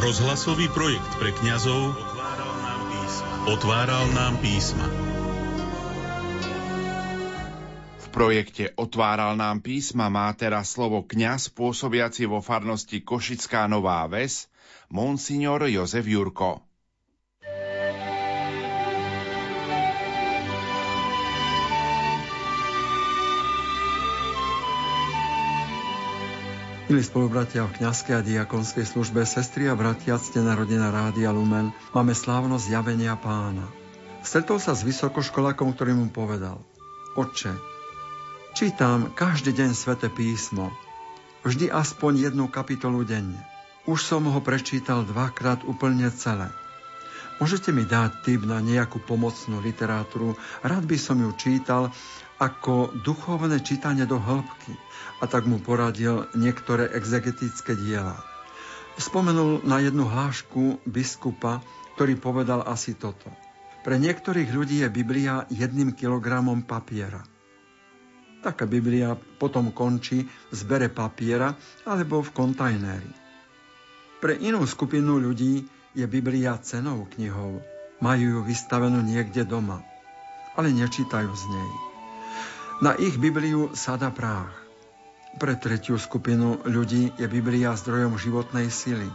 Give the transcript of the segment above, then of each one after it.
Rozhlasový projekt pre kňazov otváral nám písma. V projekte Otváral nám písma má teraz slovo kňaz pôsobiaci vo farnosti Košická Nová Ves, monsignor Jozef Jurko. Milí spolubratia v kňazskej a diakonskej službe, sestry a bratia, ste narodená Rádia Lumen, máme slávnosť javenia pána. Stretol sa s vysokoškolákom, ktorý mu povedal Otče, čítam každý deň svete písmo, vždy aspoň jednu kapitolu denne. Už som ho prečítal dvakrát úplne celé. Môžete mi dať tip na nejakú pomocnú literatúru? Rád by som ju čítal ako duchovné čítanie do hĺbky – a tak mu poradil niektoré exegetické diela. Spomenul na jednu hlášku biskupa, ktorý povedal asi toto. Pre niektorých ľudí je Biblia jedným kilogramom papiera. Taká Biblia potom končí v zbere papiera alebo v kontajneri. Pre inú skupinu ľudí je Biblia cenou knihou. Majú ju vystavenú niekde doma, ale nečítajú z nej. Na ich Bibliu sada práh. Pre tretiu skupinu ľudí je Biblia zdrojom životnej sily.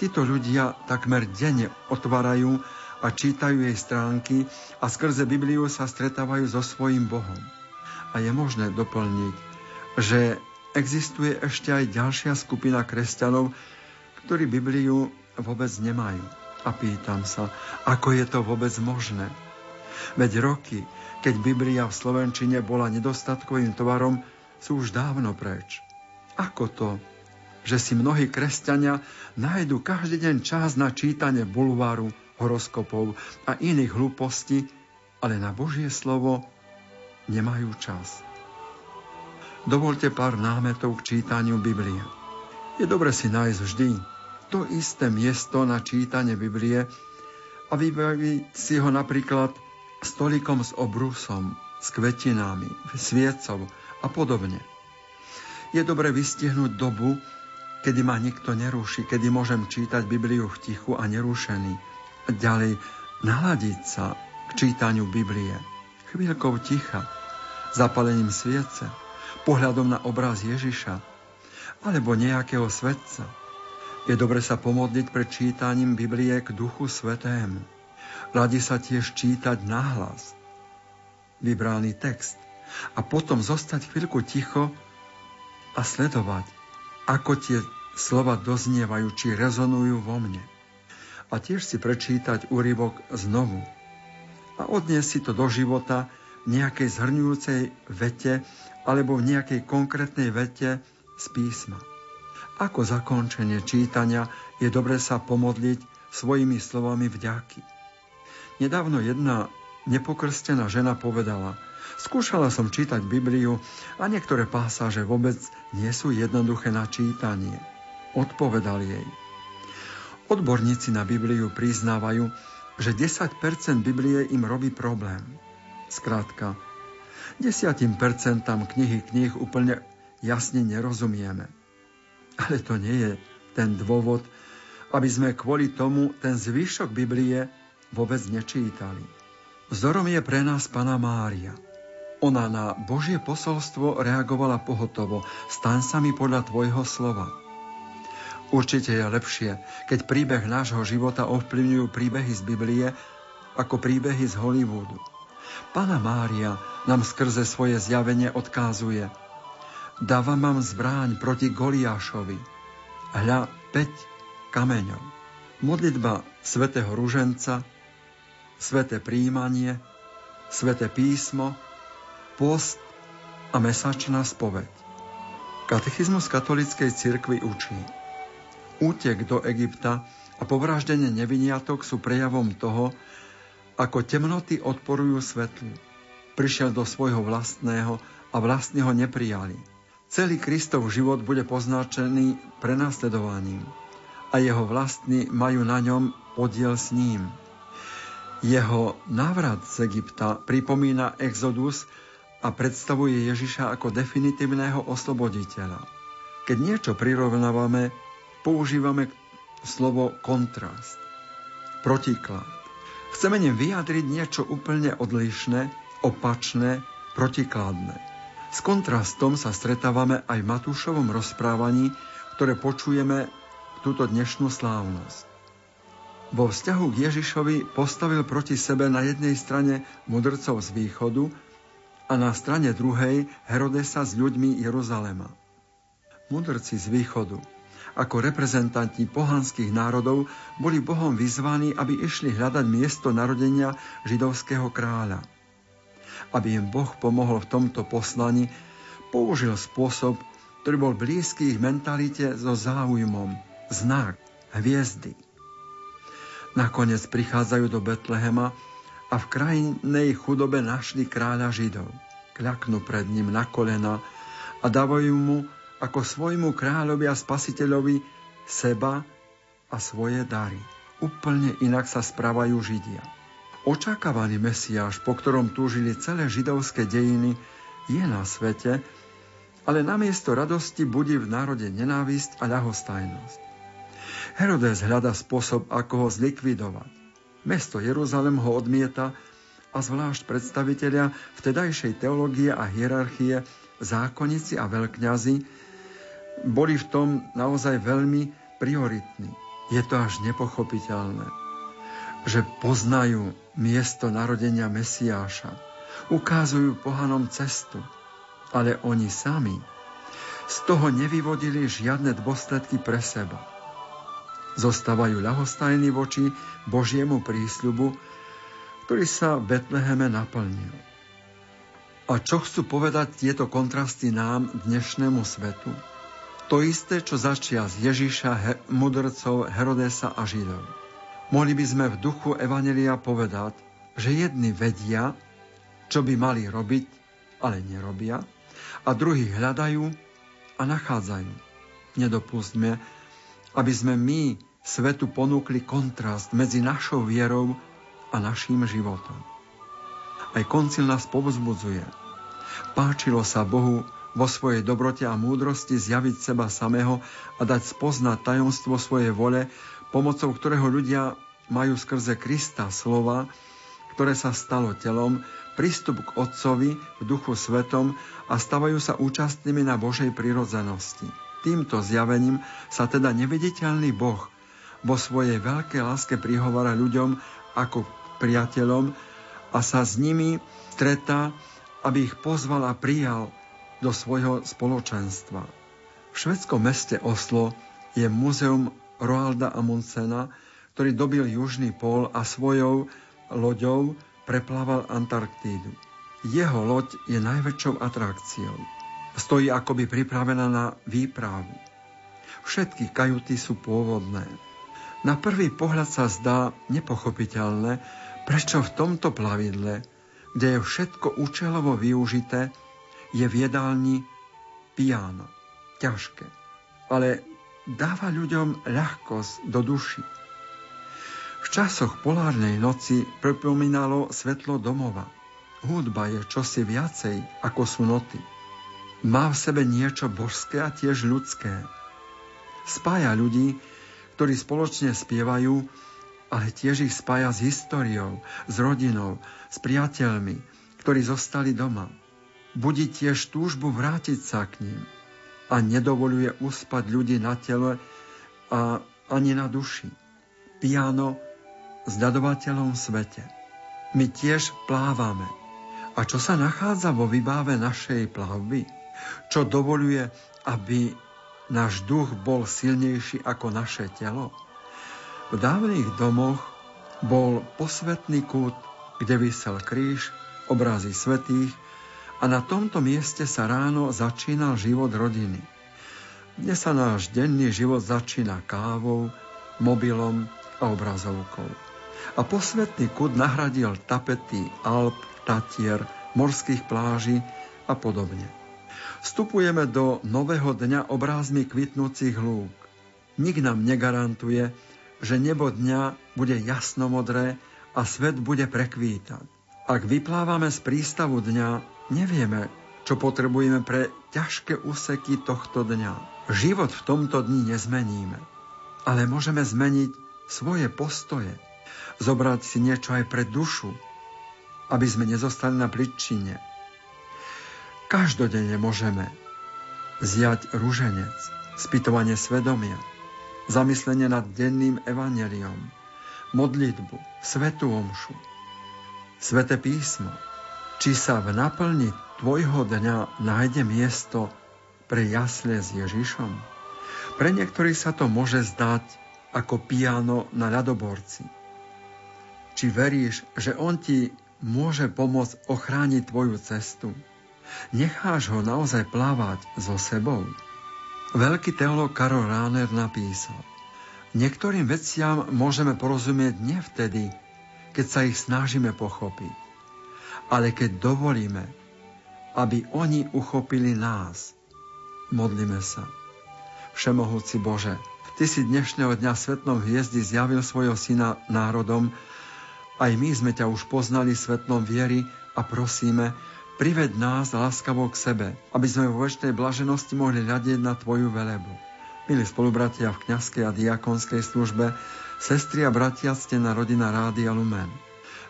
Títo ľudia takmer denne otvárajú a čítajú jej stránky a skrze Bibliu sa stretávajú so svojím Bohom. A je možné doplniť, že existuje ešte aj ďalšia skupina kresťanov, ktorí Bibliu vôbec nemajú. A pýtam sa, ako je to vôbec možné? Veď roky, keď Biblia v Slovenčine bola nedostatkovým tovarom, sú už dávno preč. Ako to, že si mnohí kresťania nájdu každý deň čas na čítanie bulváru, horoskopov a iných hlúpostí, ale na Božie slovo nemajú čas. Dovolte pár námetov k čítaniu Biblie. Je dobre si nájsť vždy to isté miesto na čítanie Biblie a vybaviť si ho napríklad stolikom s obrusom, s kvetinami, sviecov, a podobne. Je dobre vystihnúť dobu, kedy ma nikto neruší, kedy môžem čítať Bibliu v tichu a nerušený. Ďalej, naladiť sa k čítaniu Biblie. Chvíľkou ticha, zapalením sviece, pohľadom na obraz Ježiša alebo nejakého svetca. Je dobre sa pomodliť pred čítaním Biblie k Duchu Svetému. Radi sa tiež čítať nahlas. Vybraný text a potom zostať chvíľku ticho a sledovať, ako tie slova doznievajú, či rezonujú vo mne. A tiež si prečítať úryvok znovu a odniesť si to do života v nejakej zhrňujúcej vete alebo v nejakej konkrétnej vete z písma. Ako zakončenie čítania je dobre sa pomodliť svojimi slovami vďaky. Nedávno jedna nepokrstená žena povedala – Skúšala som čítať Bibliu a niektoré pásaže vôbec nie sú jednoduché na čítanie. Odpovedal jej. Odborníci na Bibliu priznávajú, že 10% Biblie im robí problém. Skrátka, 10% knihy knih úplne jasne nerozumieme. Ale to nie je ten dôvod, aby sme kvôli tomu ten zvyšok Biblie vôbec nečítali. Vzorom je pre nás Pana Mária – ona na Božie posolstvo reagovala pohotovo. Staň sa mi podľa tvojho slova. Určite je lepšie, keď príbeh nášho života ovplyvňujú príbehy z Biblie ako príbehy z Hollywoodu. Pana Mária nám skrze svoje zjavenie odkázuje Dávam vám zbráň proti Goliášovi. Hľa 5 kameňov. Modlitba svätého Ruženca, sveté príjmanie, sveté písmo, post a mesačná spoveď. Katechizmus katolíckej cirkvi učí. Útek do Egypta a povraždenie neviniatok sú prejavom toho, ako temnoty odporujú svetlu. Prišiel do svojho vlastného a vlastne ho neprijali. Celý Kristov život bude poznačený prenasledovaním a jeho vlastní majú na ňom podiel s ním. Jeho návrat z Egypta pripomína exodus, a predstavuje Ježiša ako definitívneho osloboditeľa. Keď niečo prirovnávame, používame slovo kontrast, protiklad. Chceme ním vyjadriť niečo úplne odlišné, opačné, protikladné. S kontrastom sa stretávame aj v Matúšovom rozprávaní, ktoré počujeme túto dnešnú slávnosť. Vo vzťahu k Ježišovi postavil proti sebe na jednej strane mudrcov z východu a na strane druhej Herodesa s ľuďmi Jeruzalema. Mudrci z východu ako reprezentanti pohanských národov boli Bohom vyzvaní, aby išli hľadať miesto narodenia židovského kráľa. Aby im Boh pomohol v tomto poslani, použil spôsob, ktorý bol blízky ich mentalite so záujmom, znak, hviezdy. Nakoniec prichádzajú do Betlehema a v krajnej chudobe našli kráľa Židov. Kľaknú pred ním na kolena a dávajú mu ako svojmu kráľovi a spasiteľovi seba a svoje dary. Úplne inak sa správajú Židia. Očakávaný Mesiáš, po ktorom túžili celé židovské dejiny, je na svete, ale namiesto radosti budí v národe nenávisť a ľahostajnosť. Herodes hľada spôsob, ako ho zlikvidovať. Mesto Jeruzalem ho odmieta a zvlášť predstavitelia vtedajšej teológie a hierarchie, zákonníci a veľkňazi boli v tom naozaj veľmi prioritní. Je to až nepochopiteľné, že poznajú miesto narodenia Mesiáša, ukázujú pohanom cestu, ale oni sami z toho nevyvodili žiadne dôsledky pre seba zostávajú ľahostajní voči Božiemu prísľubu, ktorý sa v Betleheme naplnil. A čo chcú povedať tieto kontrasty nám, dnešnému svetu? To isté, čo začia z Ježiša, he- mudrcov Herodesa a Židov. Mohli by sme v duchu Evanelia povedať, že jedni vedia, čo by mali robiť, ale nerobia, a druhí hľadajú a nachádzajú. Nedopustme, aby sme my svetu ponúkli kontrast medzi našou vierou a naším životom. Aj koncil nás povzbudzuje. Páčilo sa Bohu vo svojej dobrote a múdrosti zjaviť seba samého a dať spoznať tajomstvo svojej vole, pomocou ktorého ľudia majú skrze Krista slova, ktoré sa stalo telom, prístup k Otcovi v duchu svetom a stavajú sa účastnými na Božej prirodzenosti. Týmto zjavením sa teda neviditeľný Boh vo svojej veľkej láske prihovára ľuďom ako priateľom a sa s nimi stretá, aby ich pozval a prijal do svojho spoločenstva. V švedskom meste Oslo je muzeum Roalda Amundsena, ktorý dobil južný pól a svojou loďou preplával Antarktídu. Jeho loď je najväčšou atrakciou stojí akoby pripravená na výpravu. Všetky kajuty sú pôvodné. Na prvý pohľad sa zdá nepochopiteľné, prečo v tomto plavidle, kde je všetko účelovo využité, je v jedálni piano. Ťažké. Ale dáva ľuďom ľahkosť do duši. V časoch polárnej noci pripomínalo svetlo domova. Hudba je čosi viacej, ako sú noty má v sebe niečo božské a tiež ľudské. Spája ľudí, ktorí spoločne spievajú, ale tiež ich spája s históriou, s rodinou, s priateľmi, ktorí zostali doma. Budí tiež túžbu vrátiť sa k ním a nedovoluje uspať ľudí na tele a ani na duši. Piano s ľadovateľom svete. My tiež plávame. A čo sa nachádza vo výbave našej plavby? čo dovoluje, aby náš duch bol silnejší ako naše telo. V dávnych domoch bol posvetný kút, kde vysel kríž, obrazy svetých a na tomto mieste sa ráno začínal život rodiny. Dnes sa náš denný život začína kávou, mobilom a obrazovkou. A posvetný kút nahradil tapety Alp, Tatier, morských pláží a podobne. Vstupujeme do nového dňa obrázmi kvitnúcich lúk. Nik nám negarantuje, že nebo dňa bude jasnomodré a svet bude prekvítať. Ak vyplávame z prístavu dňa, nevieme, čo potrebujeme pre ťažké úseky tohto dňa. Život v tomto dni nezmeníme. ale môžeme zmeniť svoje postoje, zobrať si niečo aj pre dušu, aby sme nezostali na pličine. Každodenne môžeme zjať rúženec, spytovanie svedomia, zamyslenie nad denným evaneliom, modlitbu, svetú omšu, sveté písmo, či sa v naplni tvojho dňa nájde miesto pre jasle s Ježišom. Pre niektorých sa to môže zdať ako piano na ľadoborci. Či veríš, že on ti môže pomôcť ochrániť tvoju cestu? Necháš ho naozaj plávať so sebou? Veľký teológ Karol Ráner napísal Niektorým veciam môžeme porozumieť nie vtedy, keď sa ich snažíme pochopiť, ale keď dovolíme, aby oni uchopili nás. Modlíme sa. Všemohúci Bože, Ty si dnešného dňa svetlom hviezdy zjavil svojho syna národom, aj my sme ťa už poznali svetlom viery a prosíme, prived nás láskavo k sebe, aby sme vo väčšnej blaženosti mohli hľadieť na Tvoju velebu. Milí spolubratia v kňazskej a diakonskej službe, sestri a bratia, ste na rodina Rádia Lumen.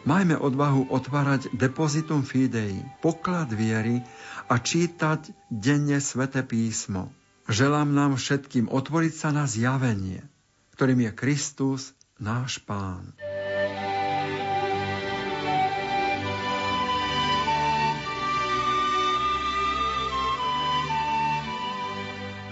Majme odvahu otvárať depozitum fidei, poklad viery a čítať denne svete písmo. Želám nám všetkým otvoriť sa na zjavenie, ktorým je Kristus, náš Pán.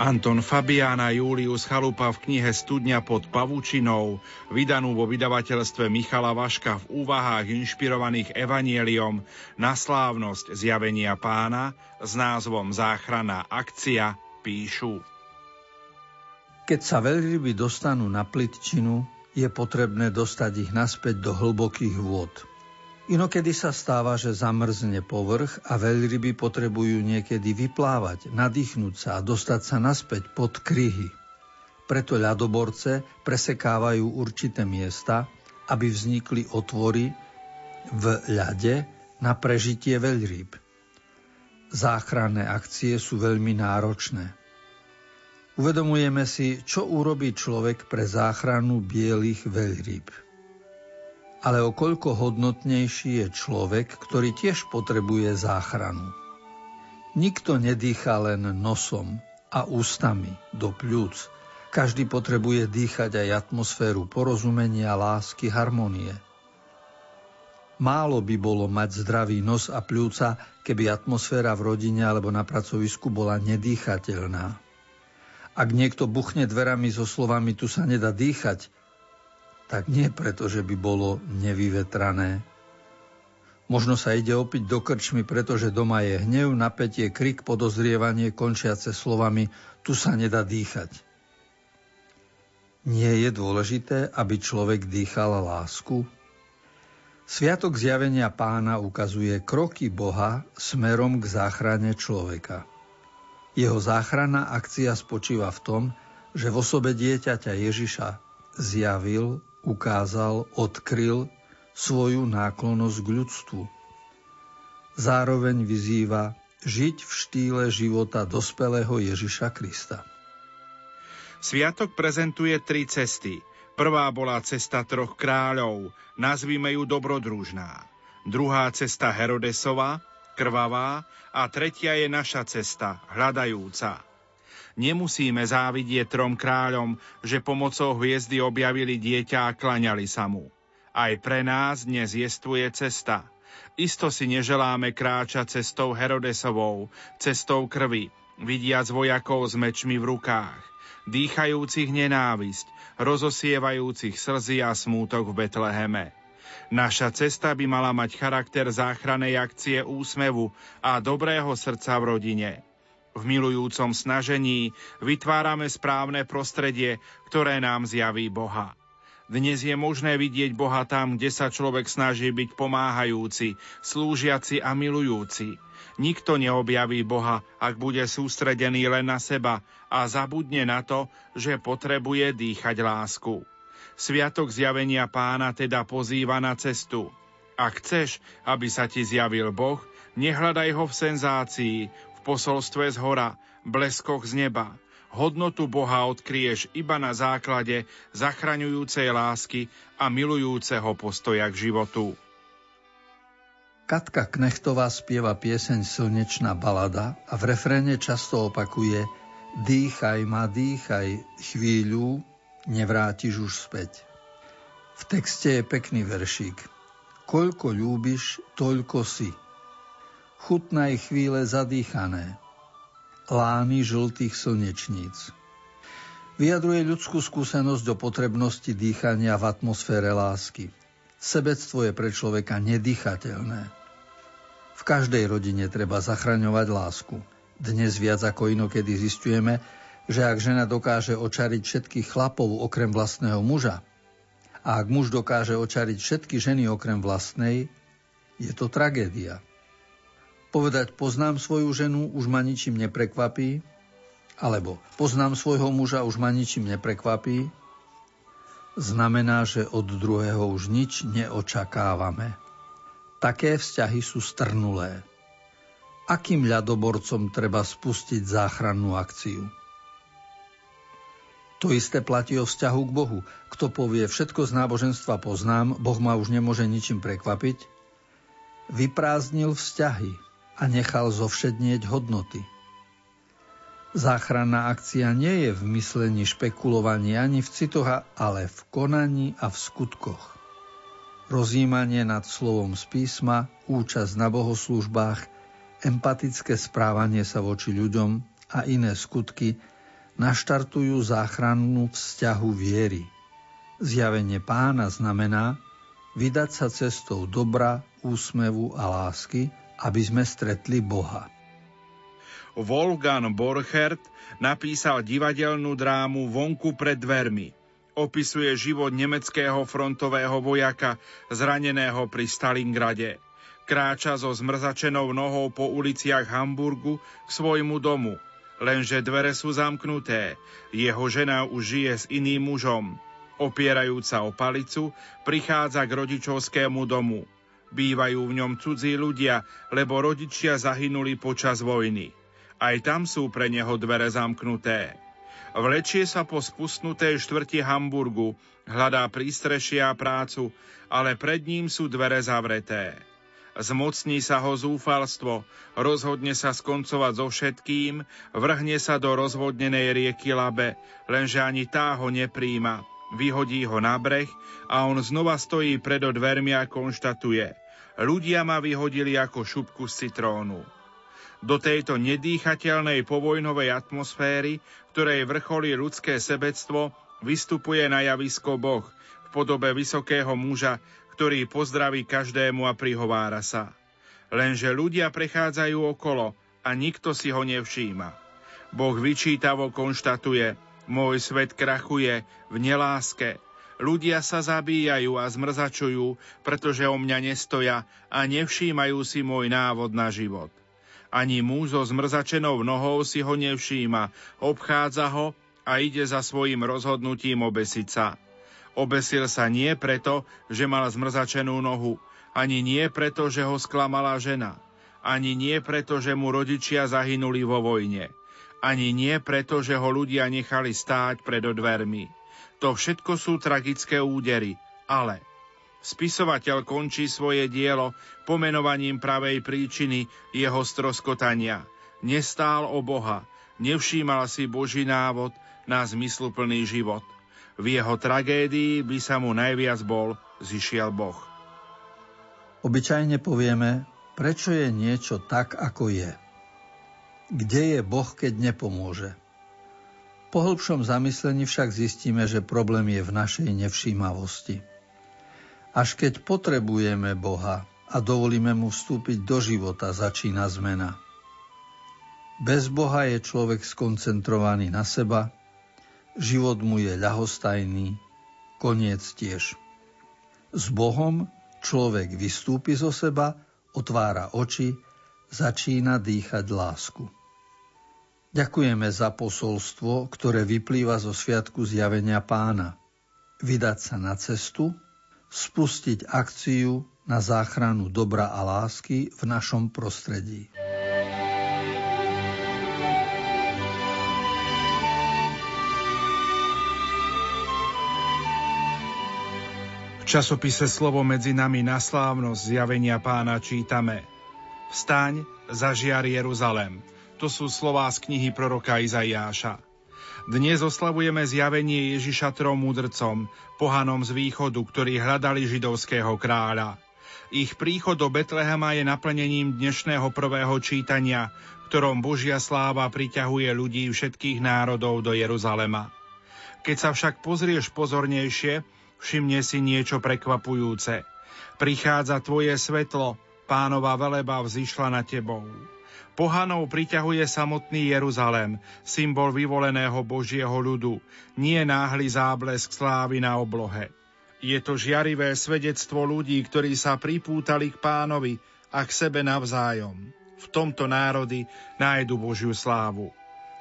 Anton Fabián a Julius Chalupa v knihe Studňa pod pavučinou, vydanú vo vydavateľstve Michala Vaška v úvahách inšpirovaných evanieliom na slávnosť zjavenia pána s názvom Záchrana akcia píšu. Keď sa veľryby dostanú na plitčinu, je potrebné dostať ich naspäť do hlbokých vôd. Inokedy sa stáva, že zamrzne povrch a veľryby potrebujú niekedy vyplávať, nadýchnúť sa a dostať sa naspäť pod kryhy. Preto ľadoborce presekávajú určité miesta, aby vznikli otvory v ľade na prežitie veľryb záchranné akcie sú veľmi náročné. Uvedomujeme si, čo urobí človek pre záchranu bielých veľrýb. Ale o koľko hodnotnejší je človek, ktorý tiež potrebuje záchranu. Nikto nedýcha len nosom a ústami do pľúc. Každý potrebuje dýchať aj atmosféru porozumenia, lásky, harmonie – Málo by bolo mať zdravý nos a pľúca, keby atmosféra v rodine alebo na pracovisku bola nedýchateľná. Ak niekto buchne dverami so slovami tu sa nedá dýchať, tak nie preto, že by bolo nevyvetrané. Možno sa ide opiť do krčmy, pretože doma je hnev, napätie, krik, podozrievanie, končiace slovami tu sa nedá dýchať. Nie je dôležité, aby človek dýchal lásku? Sviatok zjavenia pána ukazuje kroky Boha smerom k záchrane človeka. Jeho záchranná akcia spočíva v tom, že v osobe dieťaťa Ježiša zjavil, ukázal, odkryl svoju náklonosť k ľudstvu. Zároveň vyzýva žiť v štýle života dospelého Ježiša Krista. Sviatok prezentuje tri cesty – Prvá bola cesta troch kráľov, nazvime ju dobrodružná. Druhá cesta Herodesova, krvavá a tretia je naša cesta, hľadajúca. Nemusíme závidieť trom kráľom, že pomocou hviezdy objavili dieťa a klaňali sa mu. Aj pre nás dnes jestvuje cesta. Isto si neželáme kráčať cestou Herodesovou, cestou krvi, vidiac vojakov s mečmi v rukách, dýchajúcich nenávisť, rozosievajúcich slzy a smútok v Betleheme. Naša cesta by mala mať charakter záchranej akcie úsmevu a dobrého srdca v rodine. V milujúcom snažení vytvárame správne prostredie, ktoré nám zjaví Boha. Dnes je možné vidieť Boha tam, kde sa človek snaží byť pomáhajúci, slúžiaci a milujúci. Nikto neobjaví Boha, ak bude sústredený len na seba a zabudne na to, že potrebuje dýchať lásku. Sviatok zjavenia pána teda pozýva na cestu. Ak chceš, aby sa ti zjavil Boh, nehľadaj ho v senzácii, posolstve z hora, bleskoch z neba. Hodnotu Boha odkrieš iba na základe zachraňujúcej lásky a milujúceho postoja k životu. Katka Knechtová spieva pieseň Slnečná balada a v refréne často opakuje Dýchaj ma, dýchaj chvíľu, nevrátiš už späť. V texte je pekný veršík. Koľko ľúbiš, toľko si. Chutnaj chvíle zadýchané. Lány žltých slnečníc. Vyjadruje ľudskú skúsenosť o potrebnosti dýchania v atmosfére lásky. Sebectvo je pre človeka nedýchateľné. V každej rodine treba zachraňovať lásku. Dnes viac ako inokedy zistujeme, že ak žena dokáže očariť všetkých chlapov okrem vlastného muža, a ak muž dokáže očariť všetky ženy okrem vlastnej, je to tragédia. Povedať poznám svoju ženu, už ma ničím neprekvapí, alebo poznám svojho muža, už ma ničím neprekvapí, znamená, že od druhého už nič neočakávame. Také vzťahy sú strnulé. Akým ľadoborcom treba spustiť záchrannú akciu? To isté platí o vzťahu k Bohu. Kto povie, všetko z náboženstva poznám, Boh ma už nemôže ničím prekvapiť, vyprázdnil vzťahy a nechal zovšednieť hodnoty. Záchranná akcia nie je v myslení špekulovaní ani v citoch, ale v konaní a v skutkoch. Rozímanie nad slovom z písma, účasť na bohoslužbách, empatické správanie sa voči ľuďom a iné skutky naštartujú záchrannú vzťahu viery. Zjavenie pána znamená vydať sa cestou dobra, úsmevu a lásky, aby sme stretli Boha. Wolfgang Borchert napísal divadelnú drámu Vonku pred dvermi. Opisuje život nemeckého frontového vojaka zraneného pri Stalingrade. Kráča so zmrzačenou nohou po uliciach Hamburgu k svojmu domu, lenže dvere sú zamknuté. Jeho žena už žije s iným mužom. Opierajúca o palicu, prichádza k rodičovskému domu. Bývajú v ňom cudzí ľudia, lebo rodičia zahynuli počas vojny. Aj tam sú pre neho dvere zamknuté. Vlečie sa po spustnutej štvrti Hamburgu, hľadá prístrešia a prácu, ale pred ním sú dvere zavreté. Zmocní sa ho zúfalstvo, rozhodne sa skoncovať so všetkým, vrhne sa do rozvodnenej rieky Labe, lenže ani tá ho nepríjma. Vyhodí ho na breh a on znova stojí pred dvermi a konštatuje. Ľudia ma vyhodili ako šupku z citrónu. Do tejto nedýchateľnej povojnovej atmosféry, ktorej vrcholí ľudské sebectvo, vystupuje na javisko Boh v podobe vysokého muža, ktorý pozdraví každému a prihovára sa. Lenže ľudia prechádzajú okolo a nikto si ho nevšíma. Boh vyčítavo konštatuje, môj svet krachuje v neláske, Ľudia sa zabíjajú a zmrzačujú, pretože o mňa nestoja a nevšímajú si môj návod na život. Ani muž so zmrzačenou nohou si ho nevšíma, obchádza ho a ide za svojim rozhodnutím obesiť sa. Obesil sa nie preto, že mal zmrzačenú nohu, ani nie preto, že ho sklamala žena, ani nie preto, že mu rodičia zahynuli vo vojne, ani nie preto, že ho ľudia nechali stáť pred dvermi. To všetko sú tragické údery, ale Spisovateľ končí svoje dielo pomenovaním pravej príčiny jeho stroskotania. Nestál o Boha, nevšímal si Boží návod na zmysluplný život. V jeho tragédii by sa mu najviac bol zišiel Boh. Obyčajne povieme, prečo je niečo tak, ako je. Kde je Boh, keď nepomôže? Po hĺbšom zamyslení však zistíme, že problém je v našej nevšímavosti. Až keď potrebujeme Boha a dovolíme mu vstúpiť do života, začína zmena. Bez Boha je človek skoncentrovaný na seba, život mu je ľahostajný, koniec tiež. S Bohom človek vystúpi zo seba, otvára oči, začína dýchať lásku. Ďakujeme za posolstvo, ktoré vyplýva zo Sviatku zjavenia pána. Vydať sa na cestu, spustiť akciu na záchranu dobra a lásky v našom prostredí. V časopise Slovo medzi nami na slávnosť zjavenia pána čítame Vstaň, zažiar Jeruzalem – to sú slová z knihy proroka Izaiáša. Dnes oslavujeme zjavenie Ježiša trom mudrcom, pohanom z východu, ktorí hľadali židovského kráľa. Ich príchod do Betlehema je naplnením dnešného prvého čítania, ktorom Božia sláva priťahuje ľudí všetkých národov do Jeruzalema. Keď sa však pozrieš pozornejšie, všimne si niečo prekvapujúce. Prichádza tvoje svetlo, pánova veleba vzýšla na tebou. Pohanov priťahuje samotný Jeruzalem, symbol vyvoleného Božieho ľudu, nie náhly záblesk slávy na oblohe. Je to žiarivé svedectvo ľudí, ktorí sa pripútali k pánovi a k sebe navzájom v tomto národy nájdu Božiu slávu.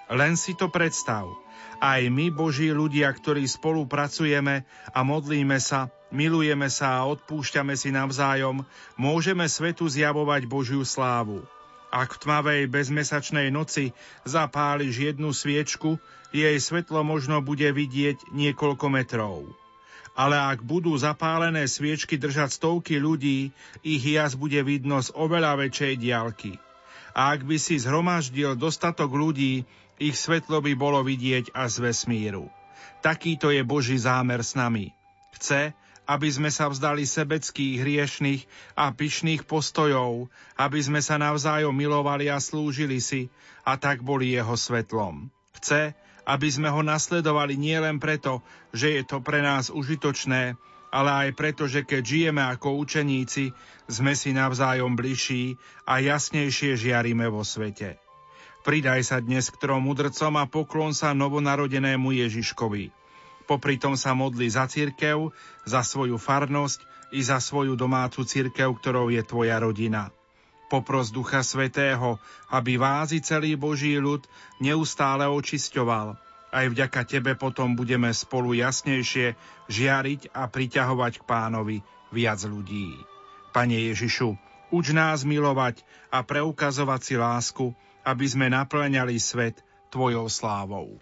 Len si to predstav. Aj my, Boží ľudia, ktorí spolupracujeme a modlíme sa, milujeme sa a odpúšťame si navzájom, môžeme svetu zjavovať Božiu slávu. Ak v tmavej bezmesačnej noci zapáliš jednu sviečku, jej svetlo možno bude vidieť niekoľko metrov ale ak budú zapálené sviečky držať stovky ľudí, ich jas bude vidno z oveľa väčšej diaľky a ak by si zhromaždil dostatok ľudí, ich svetlo by bolo vidieť až z vesmíru. Takýto je Boží zámer s nami. Chce, aby sme sa vzdali sebeckých, hriešných a pyšných postojov, aby sme sa navzájom milovali a slúžili si a tak boli jeho svetlom. Chce, aby sme ho nasledovali nielen preto, že je to pre nás užitočné, ale aj preto, že keď žijeme ako učeníci, sme si navzájom bližší a jasnejšie žiarime vo svete. Pridaj sa dnes k trom mudrcom a poklon sa novonarodenému Ježiškovi. Popri tom sa modli za cirkev, za svoju farnosť i za svoju domácu cirkev, ktorou je tvoja rodina. Popros Ducha Svetého, aby vázi celý Boží ľud neustále očisťoval, aj vďaka Tebe potom budeme spolu jasnejšie žiariť a priťahovať k pánovi viac ľudí. Pane Ježišu, uč nás milovať a preukazovať si lásku, aby sme naplňali svet Tvojou slávou.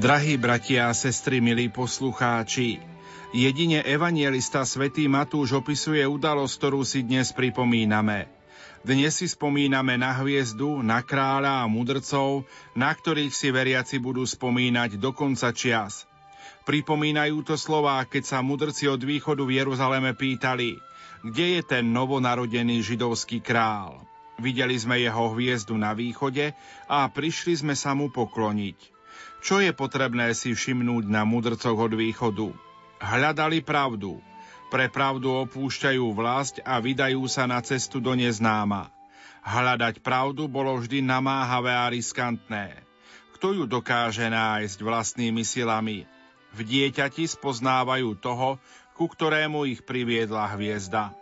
Drahí bratia a sestry, milí poslucháči, Jedine evanielista svätý Matúš opisuje udalosť, ktorú si dnes pripomíname. Dnes si spomíname na hviezdu, na kráľa a mudrcov, na ktorých si veriaci budú spomínať do konca čias. Pripomínajú to slová, keď sa mudrci od východu v Jeruzaleme pýtali, kde je ten novonarodený židovský král. Videli sme jeho hviezdu na východe a prišli sme sa mu pokloniť. Čo je potrebné si všimnúť na mudrcoch od východu? hľadali pravdu. Pre pravdu opúšťajú vlast a vydajú sa na cestu do neznáma. Hľadať pravdu bolo vždy namáhavé a riskantné. Kto ju dokáže nájsť vlastnými silami? V dieťati spoznávajú toho, ku ktorému ich priviedla hviezda.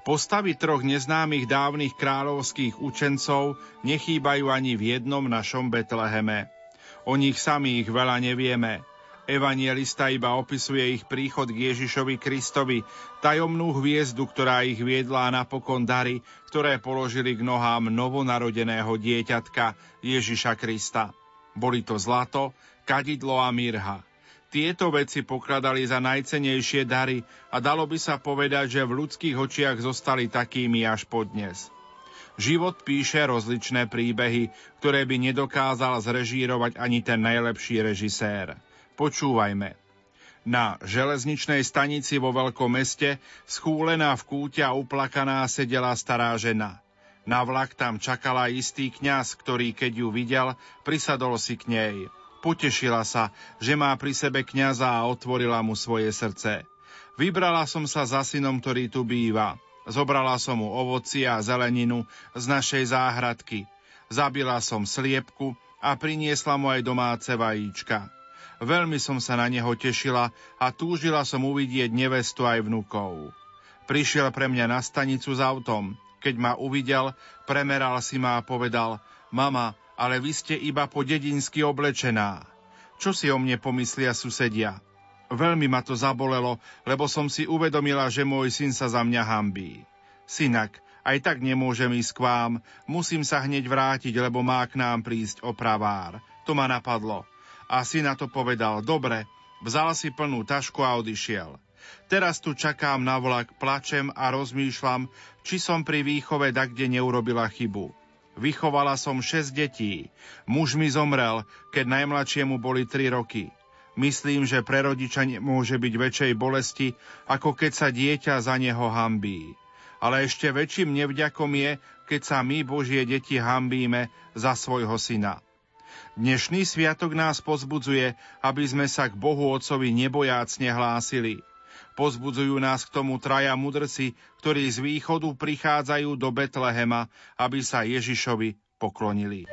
Postavy troch neznámych dávnych kráľovských učencov nechýbajú ani v jednom našom Betleheme. O nich samých veľa nevieme – Evanielista iba opisuje ich príchod k Ježišovi Kristovi, tajomnú hviezdu, ktorá ich viedla napokon dary, ktoré položili k nohám novonarodeného dieťatka Ježiša Krista. Boli to zlato, kadidlo a mirha. Tieto veci pokladali za najcenejšie dary a dalo by sa povedať, že v ľudských očiach zostali takými až podnes. Život píše rozličné príbehy, ktoré by nedokázal zrežírovať ani ten najlepší režisér. Počúvajme. Na železničnej stanici vo veľkom meste, schúlená v kúte a uplakaná, sedela stará žena. Na vlak tam čakala istý kňaz, ktorý, keď ju videl, prisadol si k nej. Potešila sa, že má pri sebe kňaza a otvorila mu svoje srdce. Vybrala som sa za synom, ktorý tu býva. Zobrala som mu ovoci a zeleninu z našej záhradky. Zabila som sliepku a priniesla mu aj domáce vajíčka. Veľmi som sa na neho tešila a túžila som uvidieť nevestu aj vnukov. Prišiel pre mňa na stanicu s autom. Keď ma uvidel, premeral si ma a povedal, mama, ale vy ste iba po dedinsky oblečená. Čo si o mne pomyslia susedia? Veľmi ma to zabolelo, lebo som si uvedomila, že môj syn sa za mňa hambí. Synak, Aj tak nemôžem ísť k vám, musím sa hneď vrátiť, lebo má k nám prísť opravár. To ma napadlo. A si na to povedal, dobre, vzal si plnú tašku a odišiel. Teraz tu čakám na vlak, plačem a rozmýšľam, či som pri výchove dakde neurobila chybu. Vychovala som šesť detí. Muž mi zomrel, keď najmladšiemu boli tri roky. Myslím, že pre rodiča môže byť väčšej bolesti, ako keď sa dieťa za neho hambí. Ale ešte väčším nevďakom je, keď sa my, Božie deti, hambíme za svojho syna. Dnešný sviatok nás pozbudzuje, aby sme sa k Bohu Otcovi nebojácne hlásili – Pozbudzujú nás k tomu traja mudrci, ktorí z východu prichádzajú do Betlehema, aby sa Ježišovi poklonili.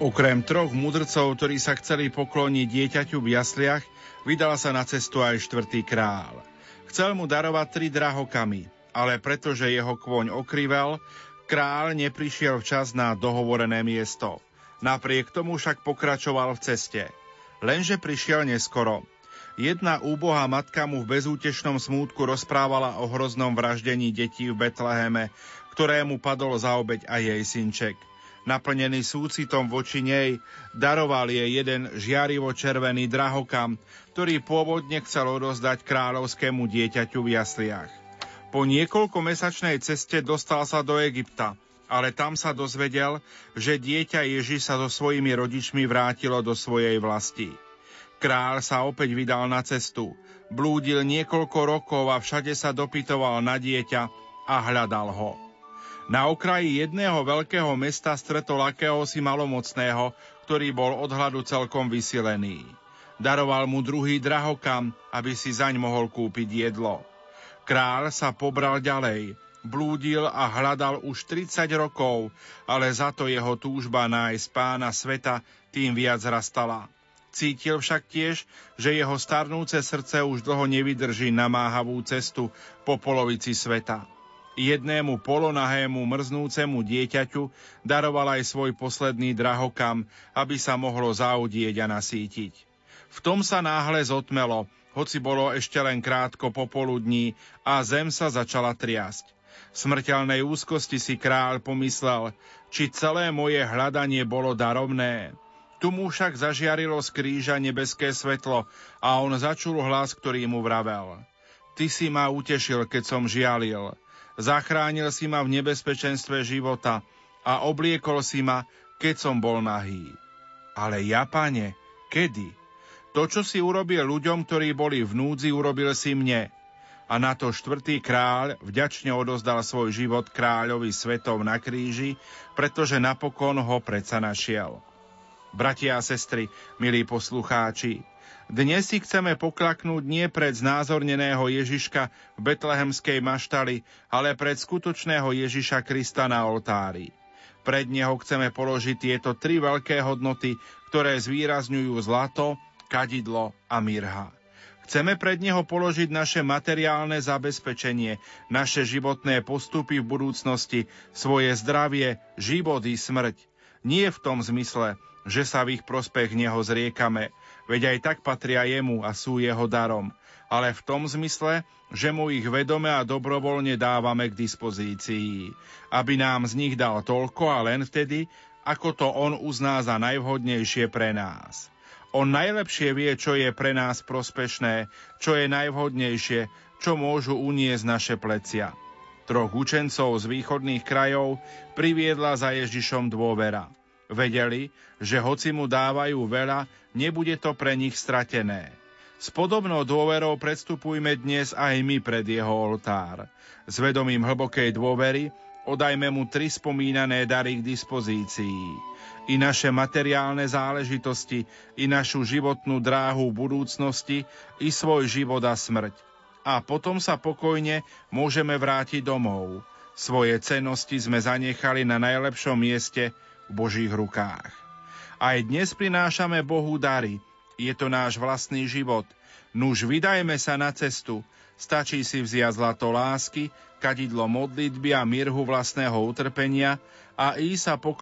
Okrem troch mudrcov, ktorí sa chceli pokloniť dieťaťu v jasliach, vydala sa na cestu aj štvrtý král. Chcel mu darovať tri drahokamy, ale pretože jeho kôň okrivel, Král neprišiel včas na dohovorené miesto. Napriek tomu však pokračoval v ceste. Lenže prišiel neskoro. Jedna úbohá matka mu v bezútešnom smútku rozprávala o hroznom vraždení detí v Betleheme, ktorému padol za obeď aj jej synček. Naplnený súcitom voči nej, daroval jej jeden žiarivo červený drahokam, ktorý pôvodne chcel odozdať kráľovskému dieťaťu v jasliach. Po niekoľkomesačnej ceste dostal sa do Egypta, ale tam sa dozvedel, že dieťa Ježiš sa so svojimi rodičmi vrátilo do svojej vlasti. Král sa opäť vydal na cestu. Blúdil niekoľko rokov a všade sa dopytoval na dieťa a hľadal ho. Na okraji jedného veľkého mesta stretol akéhosi malomocného, ktorý bol od hladu celkom vysilený. Daroval mu druhý drahokam, aby si zaň mohol kúpiť jedlo. Král sa pobral ďalej, blúdil a hľadal už 30 rokov, ale za to jeho túžba nájsť pána sveta tým viac rastala. Cítil však tiež, že jeho starnúce srdce už dlho nevydrží namáhavú cestu po polovici sveta. Jednému polonahému mrznúcemu dieťaťu daroval aj svoj posledný drahokam, aby sa mohlo zaudieť a nasítiť. V tom sa náhle zotmelo, hoci bolo ešte len krátko popoludní a zem sa začala triasť. V smrteľnej úzkosti si kráľ pomyslel, či celé moje hľadanie bolo darovné. Tu mu však zažiarilo z kríža nebeské svetlo a on začul hlas, ktorý mu vravel. Ty si ma utešil, keď som žialil. Zachránil si ma v nebezpečenstve života a obliekol si ma, keď som bol nahý. Ale ja, pane, kedy? To, čo si urobil ľuďom, ktorí boli v núdzi, urobil si mne. A na to štvrtý kráľ vďačne odozdal svoj život kráľovi svetov na kríži, pretože napokon ho predsa našiel. Bratia a sestry, milí poslucháči, dnes si chceme poklaknúť nie pred znázorneného Ježiška v betlehemskej maštali, ale pred skutočného Ježiša Krista na oltári. Pred neho chceme položiť tieto tri veľké hodnoty, ktoré zvýrazňujú zlato, kadidlo a mirha. Chceme pred neho položiť naše materiálne zabezpečenie, naše životné postupy v budúcnosti, svoje zdravie, život i smrť. Nie v tom zmysle, že sa v ich prospech neho zriekame, veď aj tak patria jemu a sú jeho darom, ale v tom zmysle, že mu ich vedome a dobrovoľne dávame k dispozícii, aby nám z nich dal toľko a len vtedy, ako to on uzná za najvhodnejšie pre nás. On najlepšie vie, čo je pre nás prospešné, čo je najvhodnejšie, čo môžu uniesť naše plecia. Troch učencov z východných krajov priviedla za Ježišom dôvera. Vedeli, že hoci mu dávajú veľa, nebude to pre nich stratené. S podobnou dôverou predstupujme dnes aj my pred jeho oltár. S vedomím hlbokej dôvery odajme mu tri spomínané dary k dispozícii i naše materiálne záležitosti, i našu životnú dráhu budúcnosti, i svoj život a smrť. A potom sa pokojne môžeme vrátiť domov. Svoje cennosti sme zanechali na najlepšom mieste v Božích rukách. Aj dnes prinášame Bohu dary. Je to náš vlastný život. Nuž vydajme sa na cestu. Stačí si vziať zlato lásky, kadidlo modlitby a mirhu vlastného utrpenia a ísť sa